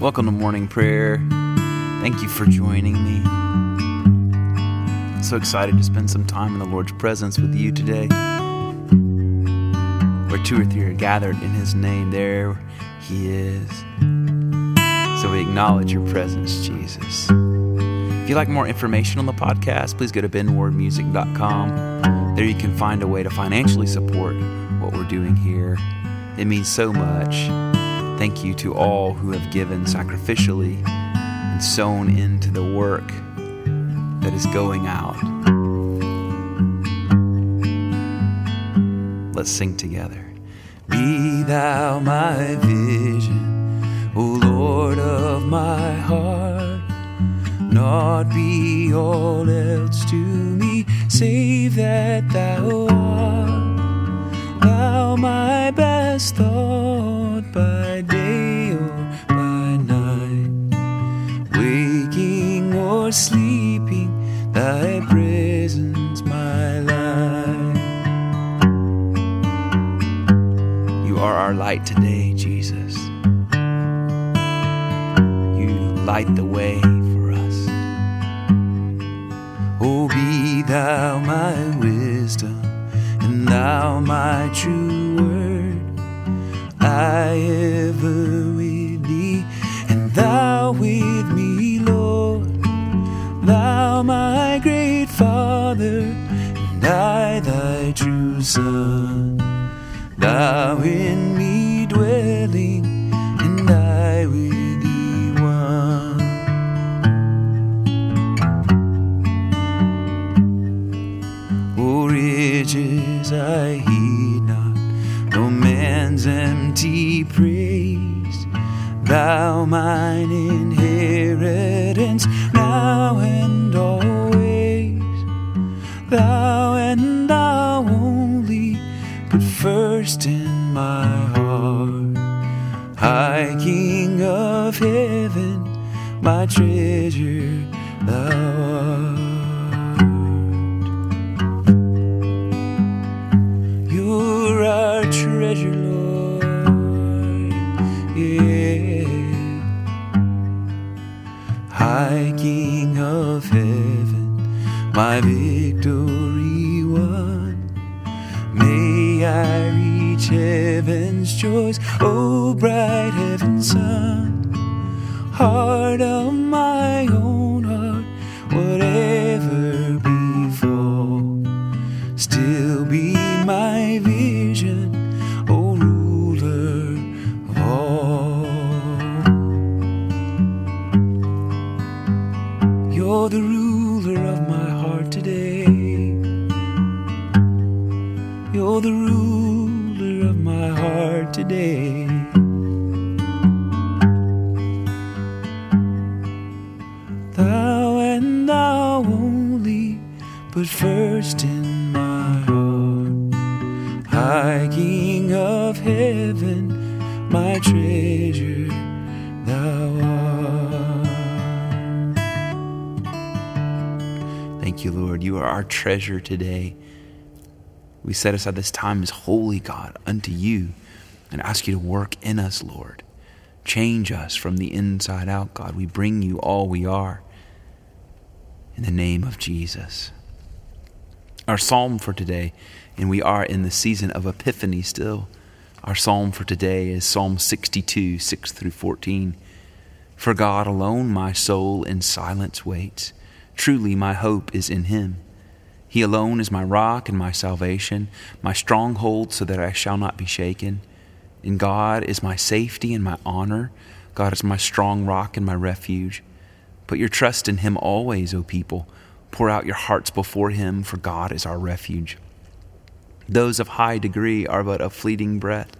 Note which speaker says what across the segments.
Speaker 1: Welcome to morning prayer. Thank you for joining me. So excited to spend some time in the Lord's presence with you today. Where two or three are gathered in His name, there He is. So we acknowledge your presence, Jesus. If you'd like more information on the podcast, please go to benwardmusic.com. There you can find a way to financially support what we're doing here. It means so much. Thank you to all who have given sacrificially and sown into the work that is going out. Let's sing together. Be thou my vision, O Lord of my heart. Not be all else to me, save that thou art. Thou my best thought by day or by night, waking or sleeping, thy presence my life. You are our light today, Jesus. You light the way for us. Oh, be thou my wisdom, and thou my word. I ever with thee, and thou with me, Lord. Thou my great Father, and I thy true Son. Thou in me empty praise. Thou mine my victory won. May I reach heaven's joys, O bright heaven's sun. Heart of my own You're the ruler of my heart today. Thou and thou only, but first in my heart. High King of heaven, my treasure, thou art. Thank you, Lord. You are our treasure today. We set aside this time as holy, God, unto you, and ask you to work in us, Lord. Change us from the inside out, God. We bring you all we are in the name of Jesus. Our psalm for today, and we are in the season of Epiphany still. Our psalm for today is Psalm 62, 6 through 14. For God alone my soul in silence waits. Truly my hope is in Him. He alone is my rock and my salvation, my stronghold so that I shall not be shaken. In God is my safety and my honor. God is my strong rock and my refuge. Put your trust in Him always, O people. Pour out your hearts before Him, for God is our refuge. Those of high degree are but a fleeting breath.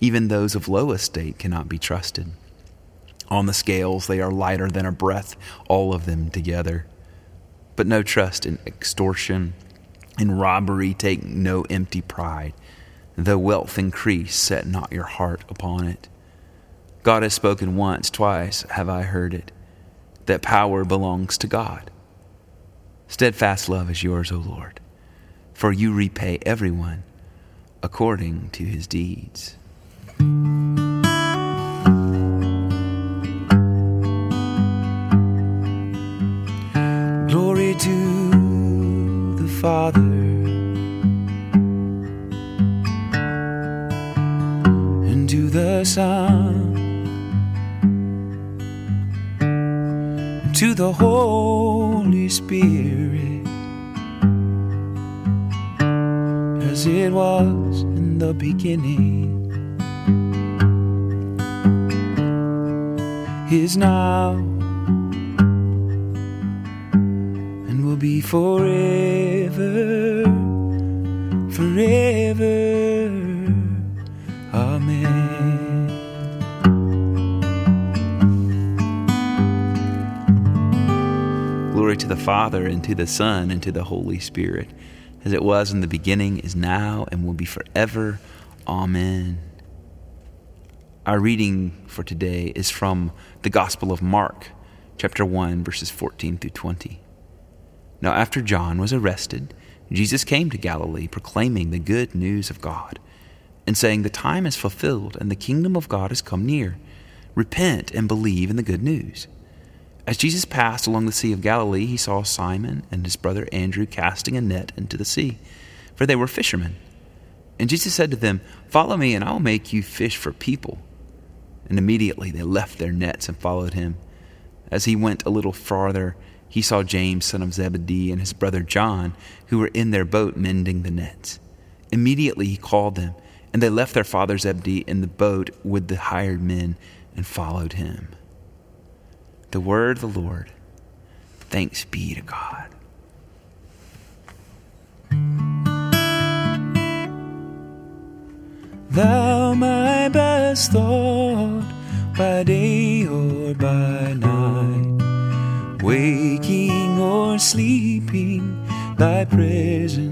Speaker 1: Even those of low estate cannot be trusted. On the scales, they are lighter than a breath, all of them together. But no trust in extortion. In robbery, take no empty pride. Though wealth increase, set not your heart upon it. God has spoken once, twice have I heard it, that power belongs to God. Steadfast love is yours, O Lord, for you repay everyone according to his deeds. To the Holy Spirit, as it was in the beginning, is now, and will be forever, forever. Amen. Glory to the Father, and to the Son, and to the Holy Spirit, as it was in the beginning, is now, and will be forever. Amen. Our reading for today is from the Gospel of Mark, chapter 1, verses 14 through 20. Now, after John was arrested, Jesus came to Galilee proclaiming the good news of God and saying, The time is fulfilled and the kingdom of God has come near. Repent and believe in the good news. As Jesus passed along the Sea of Galilee, he saw Simon and his brother Andrew casting a net into the sea, for they were fishermen. And Jesus said to them, Follow me, and I will make you fish for people. And immediately they left their nets and followed him. As he went a little farther, he saw James, son of Zebedee, and his brother John, who were in their boat mending the nets. Immediately he called them and they left their father Zebedee in the boat with the hired men and followed him. The word of the Lord. Thanks be to God. Thou, my best thought, by day or by night, waking or sleeping, thy presence,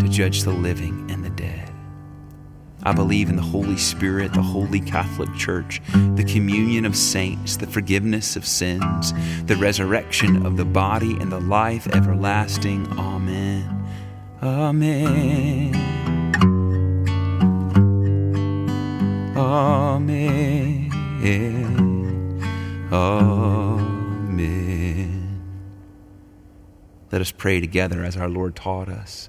Speaker 1: to judge the living and the dead. I believe in the Holy Spirit, the Holy Catholic Church, the communion of saints, the forgiveness of sins, the resurrection of the body, and the life everlasting. Amen. Amen. Amen. Amen. Let us pray together as our Lord taught us.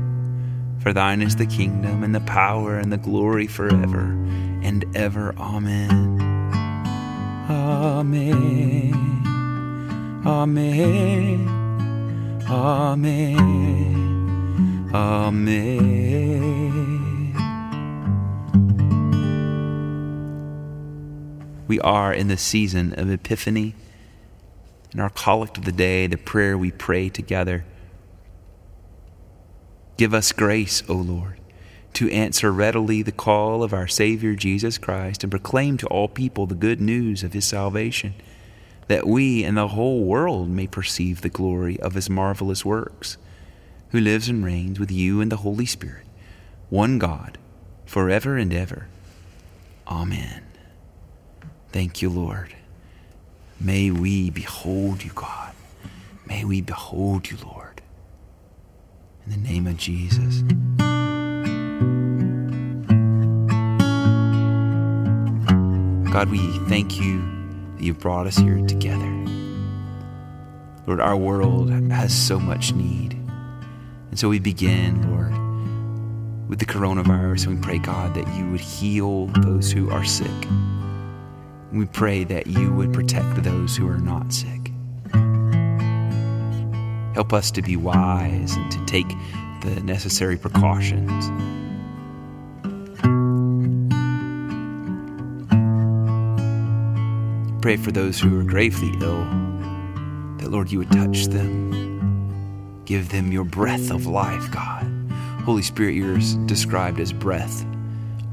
Speaker 1: For thine is the kingdom, and the power, and the glory forever and ever. Amen. Amen. Amen. Amen. Amen. We are in the season of Epiphany. In our collect of the day, the prayer we pray together. Give us grace, O Lord to answer readily the call of our Savior Jesus Christ and proclaim to all people the good news of his salvation, that we and the whole world may perceive the glory of his marvelous works, who lives and reigns with you and the Holy Spirit, one God, forever and ever. Amen. Thank you, Lord. May we behold you, God. May we behold you, Lord. In the name of Jesus. God, we thank you that you've brought us here together. Lord, our world has so much need. And so we begin, Lord, with the coronavirus, and we pray, God, that you would heal those who are sick. And we pray that you would protect those who are not sick. Help us to be wise and to take the necessary precautions. Pray for those who are gravely ill, that Lord, you would touch them. Give them your breath of life, God. Holy Spirit, you're described as breath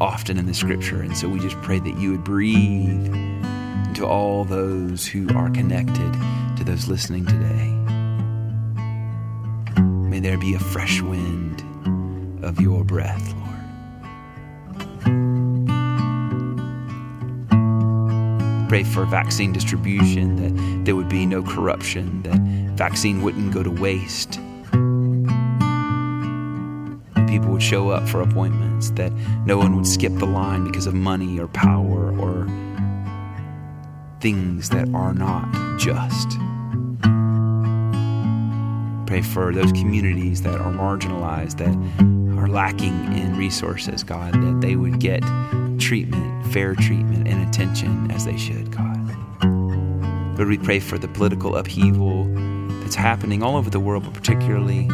Speaker 1: often in the scripture. And so we just pray that you would breathe into all those who are connected to those listening today. May there be a fresh wind of your breath, Lord. Pray for vaccine distribution, that there would be no corruption, that vaccine wouldn't go to waste. People would show up for appointments, that no one would skip the line because of money or power or things that are not just. Pray for those communities that are marginalized, that are lacking in resources, God, that they would get treatment, fair treatment, and attention as they should, God. Lord, we pray for the political upheaval that's happening all over the world, but particularly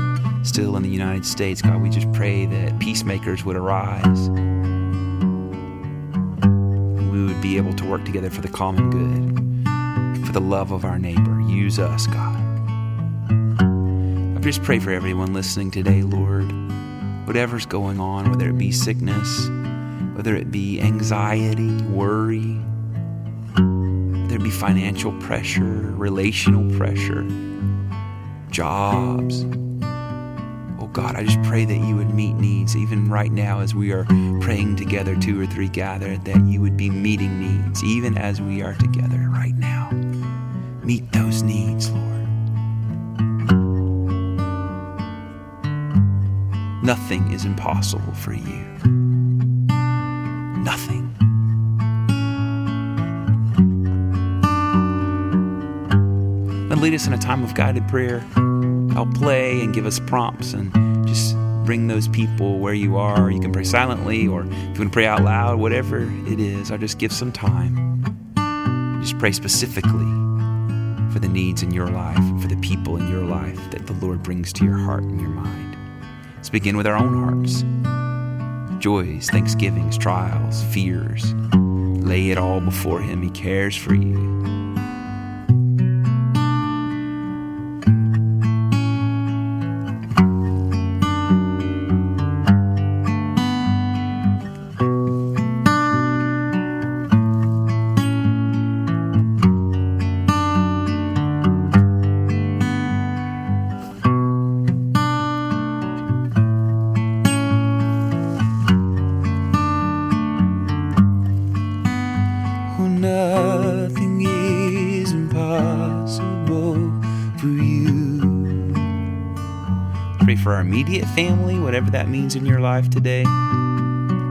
Speaker 1: still in the United States. God, we just pray that peacemakers would arise. We would be able to work together for the common good, for the love of our neighbor. Use us, God. Just pray for everyone listening today, Lord. Whatever's going on, whether it be sickness, whether it be anxiety, worry, whether it be financial pressure, relational pressure, jobs. Oh God, I just pray that you would meet needs even right now as we are praying together, two or three gathered, that you would be meeting needs even as we are together right now. Meet those needs, Lord. Nothing is impossible for you. Nothing. And lead us in a time of guided prayer. I'll play and give us prompts and just bring those people where you are. You can pray silently or if you want to pray out loud, whatever it is, I'll just give some time. Just pray specifically for the needs in your life, for the people in your life that the Lord brings to your heart and your mind. Let's begin with our own hearts joys, thanksgivings, trials, fears. Lay it all before Him. He cares for you. Pray for our immediate family, whatever that means in your life today.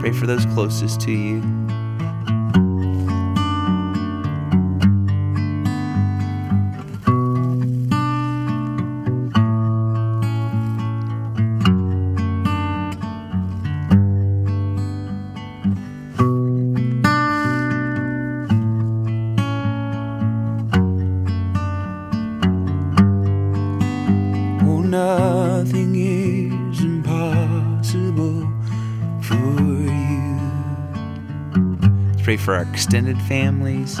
Speaker 1: Pray for those closest to you. Oh, pray for our extended families.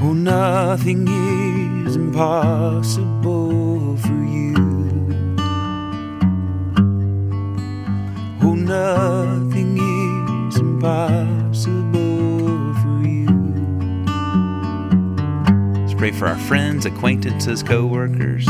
Speaker 1: Oh, nothing is impossible for you. Oh, nothing is impossible for you. Let's pray for our friends, acquaintances, co workers.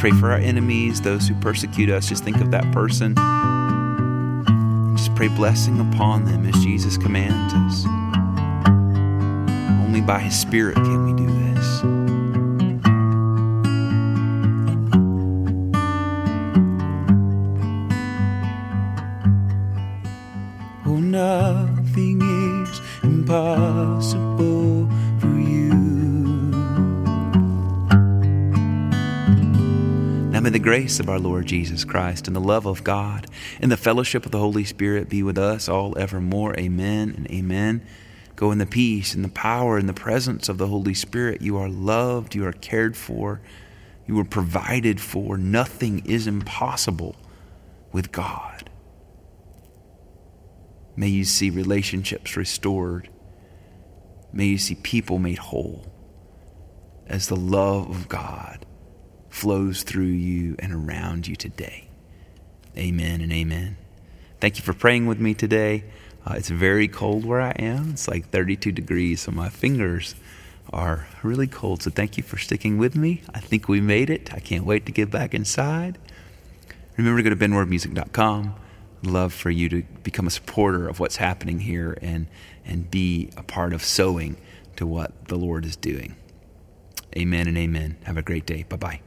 Speaker 1: Pray for our enemies, those who persecute us. Just think of that person. Just pray blessing upon them as Jesus commands us. Only by His Spirit can we do this. Now may the grace of our Lord Jesus Christ and the love of God and the fellowship of the Holy Spirit be with us all evermore. Amen and amen. Go in the peace and the power and the presence of the Holy Spirit. You are loved, you are cared for, you are provided for. Nothing is impossible with God. May you see relationships restored. May you see people made whole as the love of God flows through you and around you today. Amen and amen. Thank you for praying with me today. Uh, it's very cold where I am. It's like 32 degrees, so my fingers are really cold. So thank you for sticking with me. I think we made it. I can't wait to get back inside. Remember to go to benwardmusic.com. Love for you to become a supporter of what's happening here and, and be a part of sowing to what the Lord is doing. Amen and amen. Have a great day. Bye bye.